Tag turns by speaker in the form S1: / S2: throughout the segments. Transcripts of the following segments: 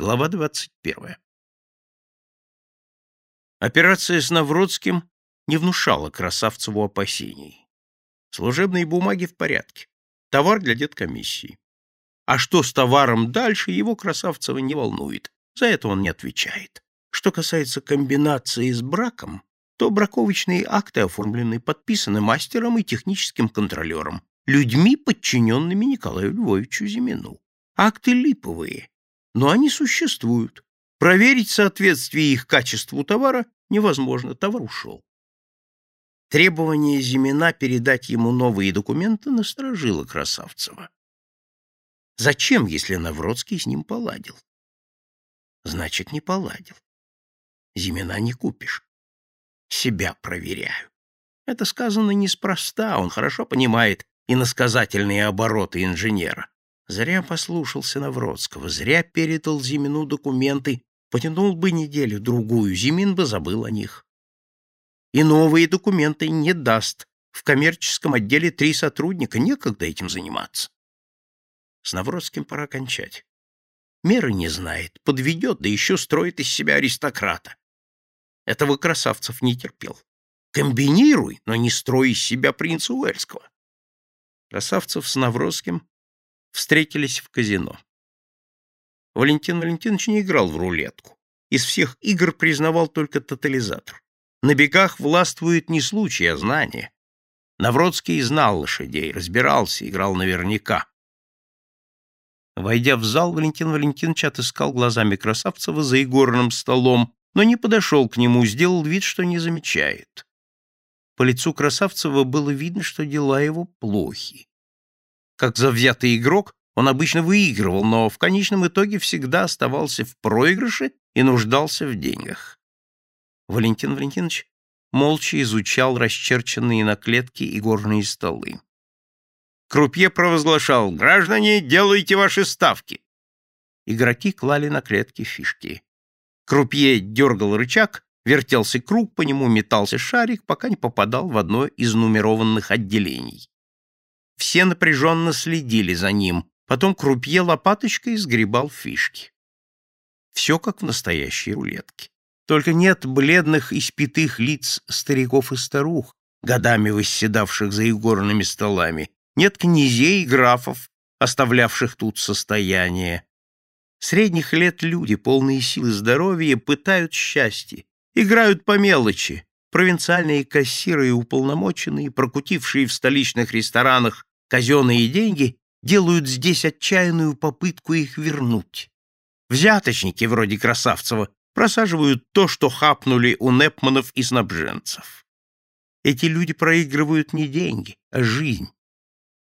S1: Глава 21. Операция с Навродским не внушала Красавцеву опасений. Служебные бумаги в порядке. Товар для деткомиссии. А что с товаром дальше, его Красавцева не волнует. За это он не отвечает. Что касается комбинации с браком, то браковочные акты оформлены, подписаны мастером и техническим контролером, людьми, подчиненными Николаю Львовичу Зимину. Акты липовые, но они существуют. Проверить соответствие их качеству товара невозможно, товар ушел. Требование Зимина передать ему новые документы насторожило Красавцева. Зачем, если Навродский с ним поладил? Значит, не поладил. Зимина не купишь. Себя проверяю. Это сказано неспроста, он хорошо понимает иносказательные обороты инженера. Зря послушался Навродского, зря передал Зимину документы, потянул бы неделю-другую, Зимин бы забыл о них. И новые документы не даст. В коммерческом отделе три сотрудника, некогда этим заниматься. С Навродским пора кончать. Меры не знает, подведет, да еще строит из себя аристократа. Этого Красавцев не терпел. Комбинируй, но не строй из себя принца Уэльского. Красавцев с Навродским встретились в казино. Валентин Валентинович не играл в рулетку. Из всех игр признавал только тотализатор. На бегах властвует не случай, а знание. Навродский знал лошадей, разбирался, играл наверняка. Войдя в зал, Валентин Валентинович отыскал глазами Красавцева за игорным столом, но не подошел к нему, сделал вид, что не замечает. По лицу Красавцева было видно, что дела его плохи. Как завзятый игрок, он обычно выигрывал, но в конечном итоге всегда оставался в проигрыше и нуждался в деньгах. Валентин Валентинович молча изучал расчерченные на клетке игорные столы. Крупье провозглашал «Граждане, делайте ваши ставки!» Игроки клали на клетки фишки. Крупье дергал рычаг, вертелся круг, по нему метался шарик, пока не попадал в одно из нумерованных отделений. Все напряженно следили за ним, потом крупье лопаточкой сгребал фишки. Все как в настоящей рулетке. Только нет бледных испитых лиц стариков и старух, годами восседавших за игорными столами, нет князей и графов, оставлявших тут состояние. Средних лет люди, полные силы здоровья, пытают счастье, играют по мелочи. Провинциальные кассиры и уполномоченные, прокутившие в столичных ресторанах казенные деньги делают здесь отчаянную попытку их вернуть. Взяточники, вроде Красавцева, просаживают то, что хапнули у Непманов и снабженцев. Эти люди проигрывают не деньги, а жизнь.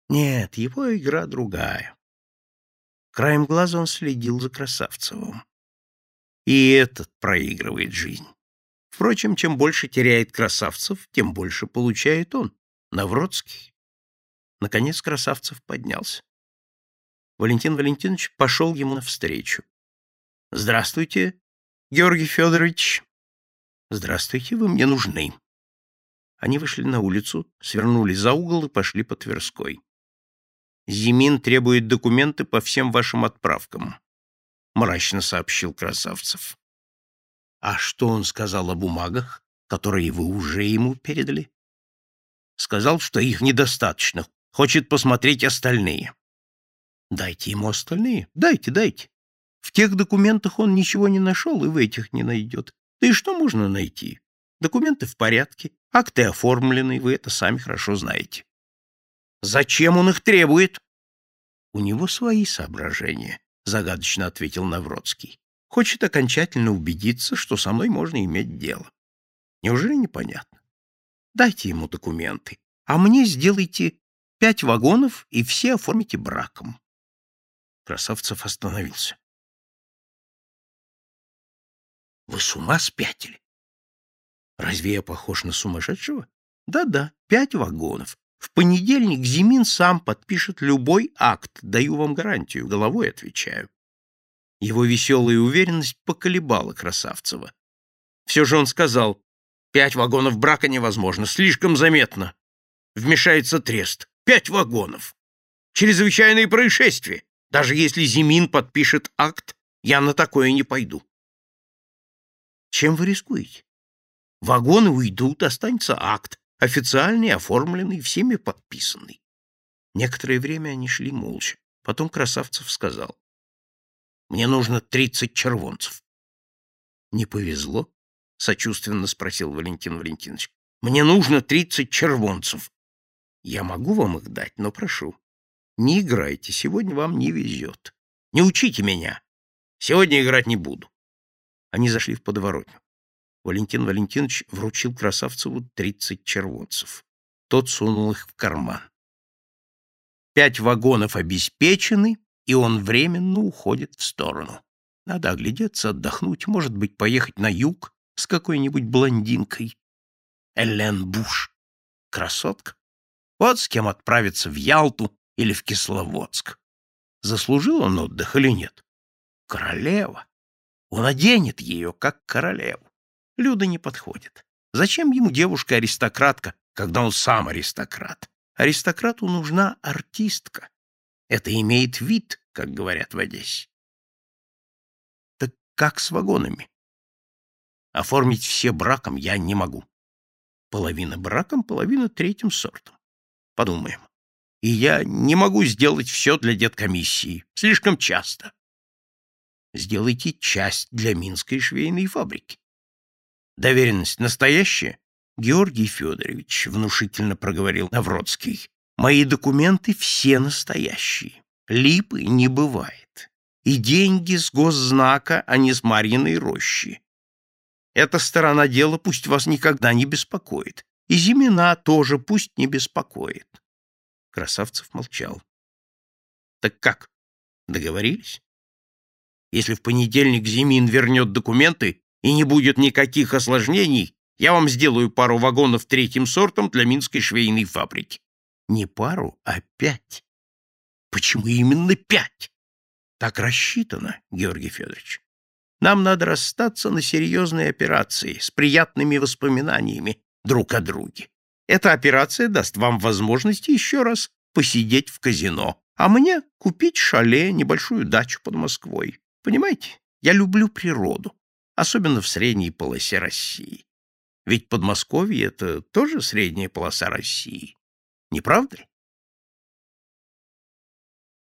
S1: Нет, его игра другая. Краем глаза он следил за Красавцевым. И этот проигрывает жизнь. Впрочем, чем больше теряет Красавцев, тем больше получает он, Навродский. Наконец Красавцев поднялся. Валентин Валентинович пошел ему навстречу. — Здравствуйте, Георгий Федорович. — Здравствуйте, вы мне нужны. Они вышли на улицу, свернули за угол и пошли по Тверской. «Зимин требует документы по всем вашим отправкам», — мрачно сообщил Красавцев. «А что он сказал о бумагах, которые вы уже ему передали?» «Сказал, что их недостаточно, Хочет посмотреть остальные. Дайте ему остальные. Дайте, дайте. В тех документах он ничего не нашел и в этих не найдет. Да и что можно найти? Документы в порядке, акты оформлены, вы это сами хорошо знаете. Зачем он их требует? У него свои соображения, загадочно ответил Навродский. Хочет окончательно убедиться, что со мной можно иметь дело. Неужели непонятно? Дайте ему документы, а мне сделайте Пять вагонов, и все оформите браком. Красавцев остановился. Вы с ума спятили? Разве я похож на сумасшедшего? Да-да, пять вагонов. В понедельник Зимин сам подпишет любой акт, даю вам гарантию, головой отвечаю. Его веселая уверенность поколебала Красавцева. Все же он сказал, пять вагонов брака невозможно, слишком заметно. Вмешается трест. Пять вагонов. Чрезвычайные происшествия. Даже если Зимин подпишет акт, Я на такое не пойду. Чем вы рискуете? Вагоны уйдут, останется акт, официальный, оформленный, всеми подписанный. Некоторое время они шли молча. Потом Красавцев сказал. «Мне нужно тридцать червонцев». «Не повезло?» — сочувственно спросил Валентин Валентинович. «Мне нужно тридцать червонцев. Я могу вам их дать, но прошу, не играйте, сегодня вам не везет. Не учите меня. Сегодня играть не буду». Они зашли в подворотню. Валентин Валентинович вручил Красавцеву тридцать червонцев. Тот сунул их в карман. Пять вагонов обеспечены, и он временно уходит в сторону. Надо оглядеться, отдохнуть, может быть, поехать на юг с какой-нибудь блондинкой. Элен Буш. Красотка. Вот с кем отправиться в Ялту или в Кисловодск. Заслужил он отдых или нет? Королева. Он оденет ее, как королеву. Люда не подходит. Зачем ему девушка-аристократка, когда он сам аристократ? Аристократу нужна артистка. Это имеет вид, как говорят в Одессе. Так как с вагонами? Оформить все браком я не могу. Половина браком, половина третьим сортом. Подумаем. И я не могу сделать все для деткомиссии. Слишком часто. Сделайте часть для Минской швейной фабрики. Доверенность настоящая? Георгий Федорович, внушительно проговорил Навродский, мои документы все настоящие. Липы не бывает. И деньги с госзнака, а не с Марьиной рощи. Эта сторона дела пусть вас никогда не беспокоит. И Зимина тоже пусть не беспокоит. Красавцев молчал. Так как? Договорились? Если в понедельник Зимин вернет документы и не будет никаких осложнений, я вам сделаю пару вагонов третьим сортом для Минской швейной фабрики. Не пару, а пять. Почему именно пять? Так рассчитано, Георгий Федорович. Нам надо расстаться на серьезной операции с приятными воспоминаниями друг о друге. Эта операция даст вам возможность еще раз посидеть в казино, а мне купить шале, небольшую дачу под Москвой. Понимаете, я люблю природу, особенно в средней полосе России. Ведь Подмосковье — это тоже средняя полоса России. Не правда ли?